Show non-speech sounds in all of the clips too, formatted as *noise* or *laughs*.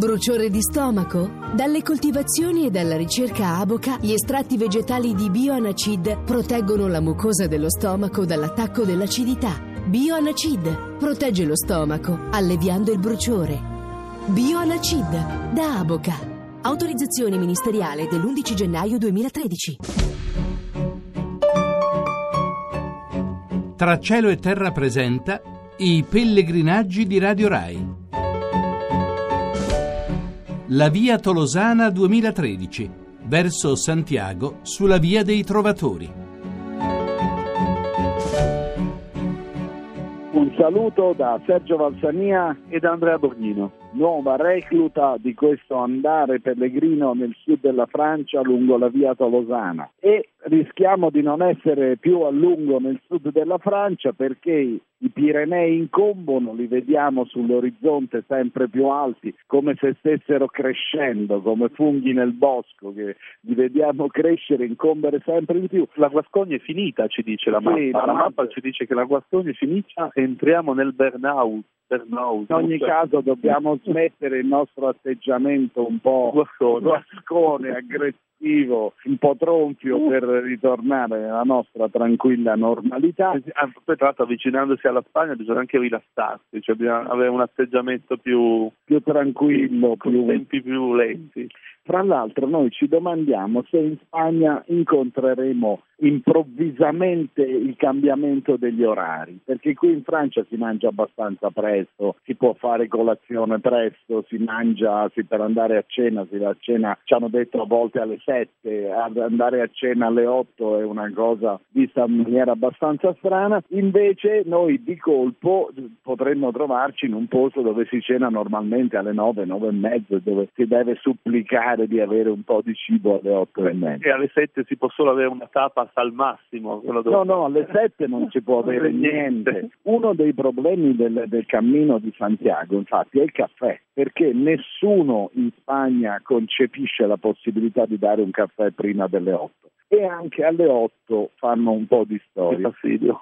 Bruciore di stomaco? Dalle coltivazioni e dalla ricerca Aboca, gli estratti vegetali di Bioanacid proteggono la mucosa dello stomaco dall'attacco dell'acidità. Bioanacid protegge lo stomaco, alleviando il bruciore. Bioanacid da Aboca. Autorizzazione ministeriale dell'11 gennaio 2013. Tra cielo e terra presenta i pellegrinaggi di Radio Rai. La via Tolosana 2013, verso Santiago, sulla via dei Trovatori. Un saluto da Sergio Valsania e da Andrea Borgnino, nuova recluta di questo andare pellegrino nel sud della Francia lungo la via Tolosana. E rischiamo di non essere più a lungo nel sud della Francia perché i Pirenei incombono, li vediamo sull'orizzonte sempre più alti, come se stessero crescendo, come funghi nel bosco, che li vediamo crescere, incombere sempre di più. La Guascogna è finita, ci dice la mappa. Sì, la, la mappa ci dice che la Guascogna è finita entriamo nel Bernau. Bernau In ogni caso dobbiamo smettere il nostro atteggiamento un po' Guascone. guascone, aggressivo, un po' tronfio per ritornare nella nostra tranquilla normalità. Eh ah, Poi tra l'altro avvicinandosi alla Spagna bisogna anche rilassarsi, cioè bisogna avere un atteggiamento più più tranquillo, con più... tempi più lenti. Fra l'altro noi ci domandiamo se in Spagna incontreremo improvvisamente il cambiamento degli orari, perché qui in Francia si mangia abbastanza presto, si può fare colazione presto, si mangia si- per andare a cena, si va a cena, ci hanno detto a volte alle 7, ad andare a cena alle 8 è una cosa vista in maniera abbastanza strana, invece noi di colpo potremmo trovarci in un posto dove si cena normalmente alle 9, 9 e mezzo, dove si deve supplicare di avere un po' di cibo alle 8 e mezza. E alle 7 si può solo avere una tapas al massimo. dove- No, no, alle 7 non si può avere niente. Uno dei problemi del, del cammino di Santiago, infatti, è il caffè, perché nessuno in Spagna concepisce la possibilità di dare un caffè prima delle 8. E anche alle 8 fanno un po' di storia.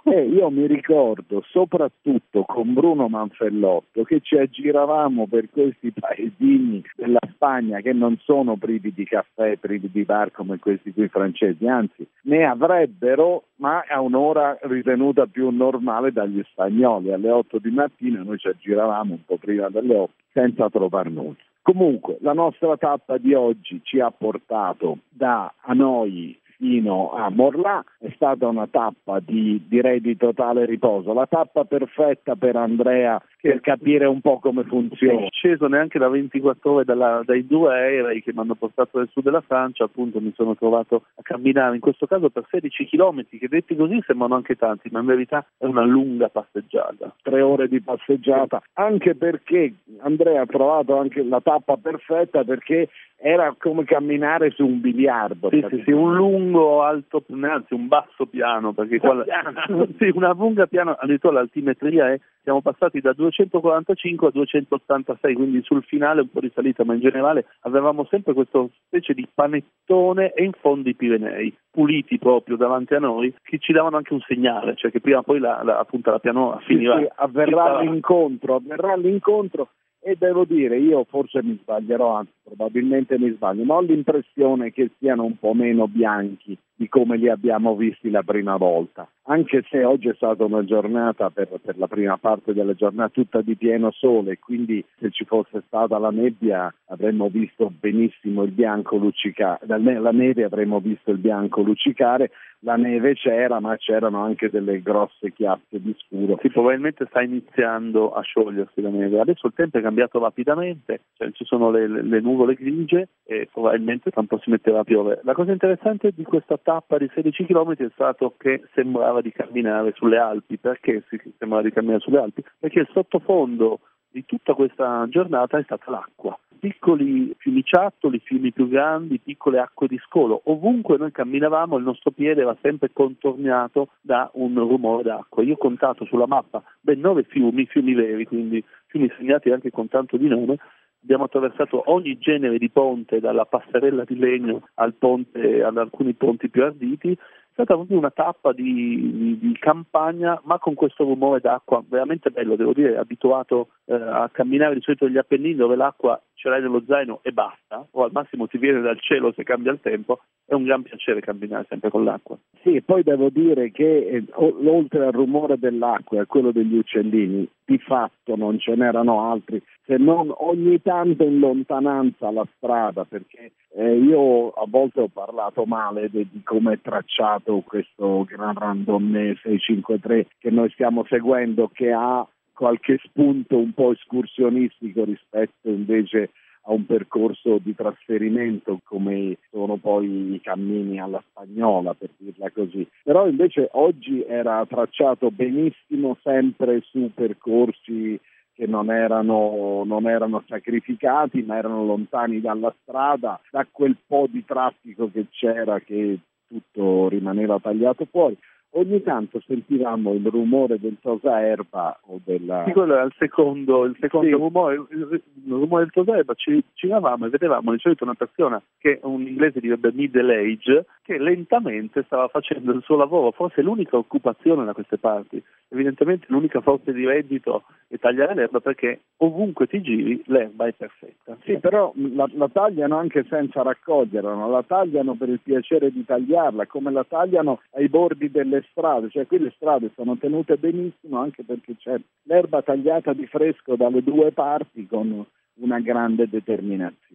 E io mi ricordo soprattutto con Bruno Manfellotto che ci aggiravamo per questi paesini della Spagna che non sono privi di caffè, privi di bar come questi qui francesi, anzi ne avrebbero, ma a un'ora ritenuta più normale dagli spagnoli. Alle 8 di mattina noi ci aggiravamo un po' prima delle 8 senza trovar nulla. Comunque, la nostra tappa di oggi ci ha portato da Hanoi fino a Morlà, è stata una tappa di direi di totale riposo, la tappa perfetta per Andrea per capire un po' come funziona. sceso neanche da 24 ore dalla- dai due aerei che mi hanno portato nel sud della Francia, appunto mi sono trovato a camminare, in questo caso per 16 chilometri, che detti così sembrano anche tanti, ma in verità è una lunga passeggiata. Tre ore di passeggiata, anche perché Andrea ha trovato anche la tappa perfetta perché era come camminare su un biliardo. Sì, sì, sì, un lungo alto, anzi un basso piano, perché qua Piano. *laughs* sì, una lunga piano, addirittura l'altimetria è, siamo passati da 245 a 286, quindi sul finale un po' di salita, ma in generale avevamo sempre questa specie di panettone e in fondo i Pirenei, puliti proprio davanti a noi, che ci davano anche un segnale, cioè che prima o poi la, la, appunto la pianura Sì, finiva. sì, avverrà l'incontro, avverrà l'incontro e devo dire, io forse mi sbaglierò, anzi probabilmente mi sbaglio, ma ho l'impressione che siano un po' meno bianchi di come li abbiamo visti la prima volta, anche se oggi è stata una giornata per, per la prima parte della giornata tutta di pieno sole, quindi se ci fosse stata la nebbia avremmo visto benissimo il bianco luccicare, la ne- la neve avremmo visto il bianco luccicare, la neve c'era ma c'erano anche delle grosse chiazze di scuro. Sì, probabilmente sta iniziando a sciogliersi la neve. Adesso il tempo è cambiato rapidamente, cioè ci sono le, le- le nuvole grigie e probabilmente tra si metterà a piovere. La cosa interessante di questa tappa di 16 km è stato che sembrava di camminare sulle Alpi. Perché si sembrava di camminare sulle Alpi? Perché il sottofondo di tutta questa giornata è stata l'acqua. Piccoli fiumiciattoli, fiumi più grandi, piccole acque di scolo. Ovunque noi camminavamo il nostro piede era sempre contornato da un rumore d'acqua. Io ho contato sulla mappa ben nove fiumi, fiumi veri, quindi fiumi segnati anche con tanto di nome. Abbiamo attraversato ogni genere di ponte, dalla passerella di legno al ponte, ad alcuni ponti più arditi. È stata proprio una tappa di, di- di campagna, ma con questo rumore d'acqua veramente bello, devo dire, abituato eh, a camminare di solito negli Appennini dove l'acqua ce l'hai nello zaino e basta, o al massimo ti viene dal cielo se cambia il tempo, è un gran piacere camminare sempre con l'acqua. Sì, poi devo dire che eh, oltre al rumore dell'acqua e a quello degli uccellini, di fatto non ce n'erano altri, se non ogni tanto in lontananza la strada, perché eh, io a volte ho parlato male di, di come è tracciato questo Gran Randonnée 653 che noi stiamo seguendo, che ha qualche spunto un po' escursionistico rispetto invece a un percorso di trasferimento come sono poi i cammini alla spagnola per dirla così. Però invece oggi era tracciato benissimo sempre su percorsi che non erano, non erano, sacrificati ma erano lontani dalla strada, da quel po' di traffico che c'era che tutto rimaneva tagliato fuori ogni tanto sentivamo il rumore del tosaerba o della... Sì, quello era il secondo, il secondo sì. rumore, il, rumore del tosaerba, ci giravamo e vedevamo di solito una persona che un inglese direbbe middle age, che lentamente stava facendo il suo lavoro, forse l'unica occupazione da queste parti, evidentemente l'unica fonte di reddito è tagliare l'erba perché ovunque ti giri l'erba è perfetta. Sì, però la, la tagliano anche senza raccoglierla, la tagliano per il piacere di tagliarla, come la tagliano ai bordi delle le strade, cioè qui le strade sono tenute benissimo anche perché c'è l'erba tagliata di fresco dalle due parti con una grande determinazione.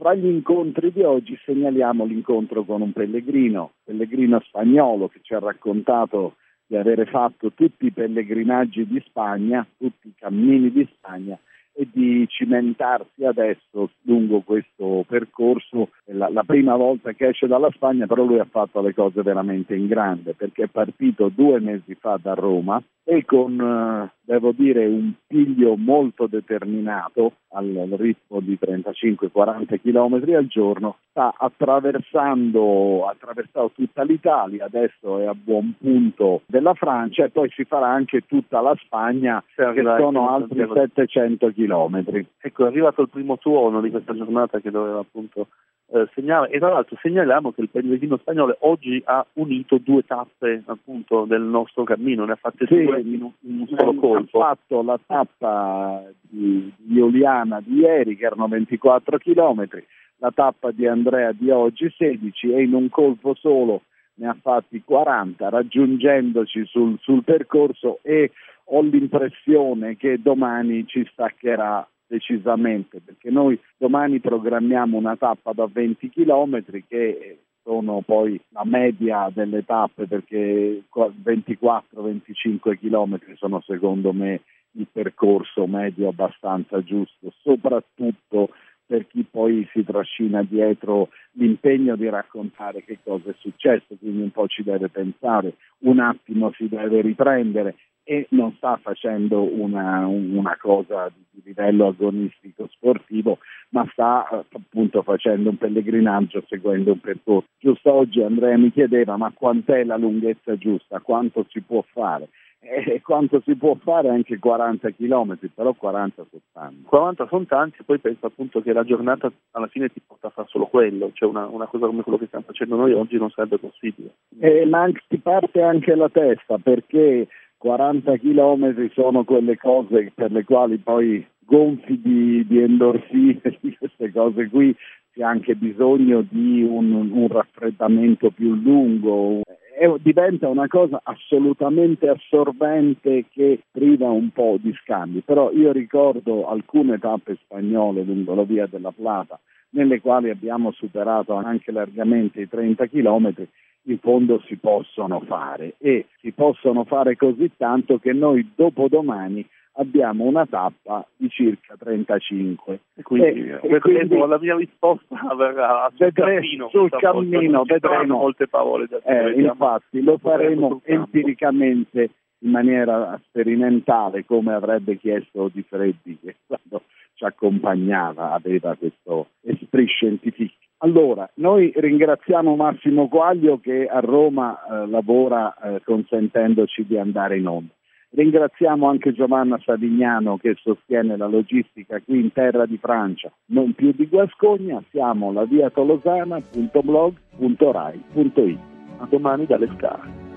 Fra gli incontri di oggi segnaliamo l'incontro con un pellegrino, pellegrino spagnolo che ci ha raccontato di avere fatto tutti i pellegrinaggi di Spagna, tutti i cammini di Spagna e di cimentarsi adesso lungo questo percorso. La, la, prima volta che esce dalla Spagna, però lui ha fatto le cose veramente in grande perché è partito due mesi fa da Roma e con, eh, devo dire, un piglio molto determinato al ritmo di 35-40 km al giorno, sta attraversando, attraversato tutta l'Italia, adesso è a buon punto della Francia e poi si farà anche tutta la Spagna, che sono altri 700 km. Ecco, è arrivato il primo tuono di questa giornata che doveva appunto eh, segnala, e tra l'altro segnaliamo che il pellegrino spagnolo oggi ha unito due tappe appunto del nostro cammino, ne ha fatte sì, due in un, in un solo colpo. Fatto la tappa di, di Oliana di ieri che erano 24 km, la tappa di Andrea di oggi 16 e in un colpo solo ne ha fatti 40 raggiungendoci sul, sul percorso e ho l'impressione che domani ci staccherà decisamente, perché noi domani programmiamo una tappa da 20 km che sono poi la media delle tappe perché 24-25 km sono secondo me il percorso medio abbastanza giusto, soprattutto per chi poi si trascina dietro l'impegno di raccontare che cosa è successo, quindi un po' ci deve pensare, un attimo si deve riprendere e non sta facendo una, una cosa di livello agonistico sportivo, ma sta eh, appunto facendo un pellegrinaggio seguendo un percorso. Giusto oggi Andrea mi chiedeva ma quant'è la lunghezza giusta, quanto si può fare? E quanto si può fare anche 40 km, però 40 sono tanti. 40 sono tanti poi penso appunto che la giornata alla fine ti porta a fare solo quello, cioè una, una cosa come quello che stiamo facendo noi oggi non sarebbe possibile. Eh, ma ti parte anche la testa perché 40 km sono quelle cose per le quali poi gonfi di, di endorfine, *laughs* di queste cose qui, c'è anche bisogno di un, un raffreddamento più lungo, è, diventa una cosa assolutamente assorbente che priva un po' di scambi, però io ricordo alcune tappe spagnole lungo la via della Plata nelle quali abbiamo superato anche largamente i 30 chilometri in fondo si possono fare. E si possono fare così tanto che noi dopodomani abbiamo una tappa di circa 35. E quindi, e, e quindi la mia risposta *laughs* verrà sul vedre, cammino. Sul cammino vedremo molte parole da eh, Infatti lo faremo empiricamente in maniera sperimentale come avrebbe chiesto Di Freddi che *laughs* quando ci accompagnava aveva questo esprit scientifico. Allora, noi ringraziamo Massimo Quaglio che a Roma eh, lavora eh, consentendoci di andare in onda. Ringraziamo anche Giovanna Savignano che sostiene la logistica qui in terra di Francia, non più di Guascogna, siamo la via tolosana.blog.rai.it. A domani dalle scale.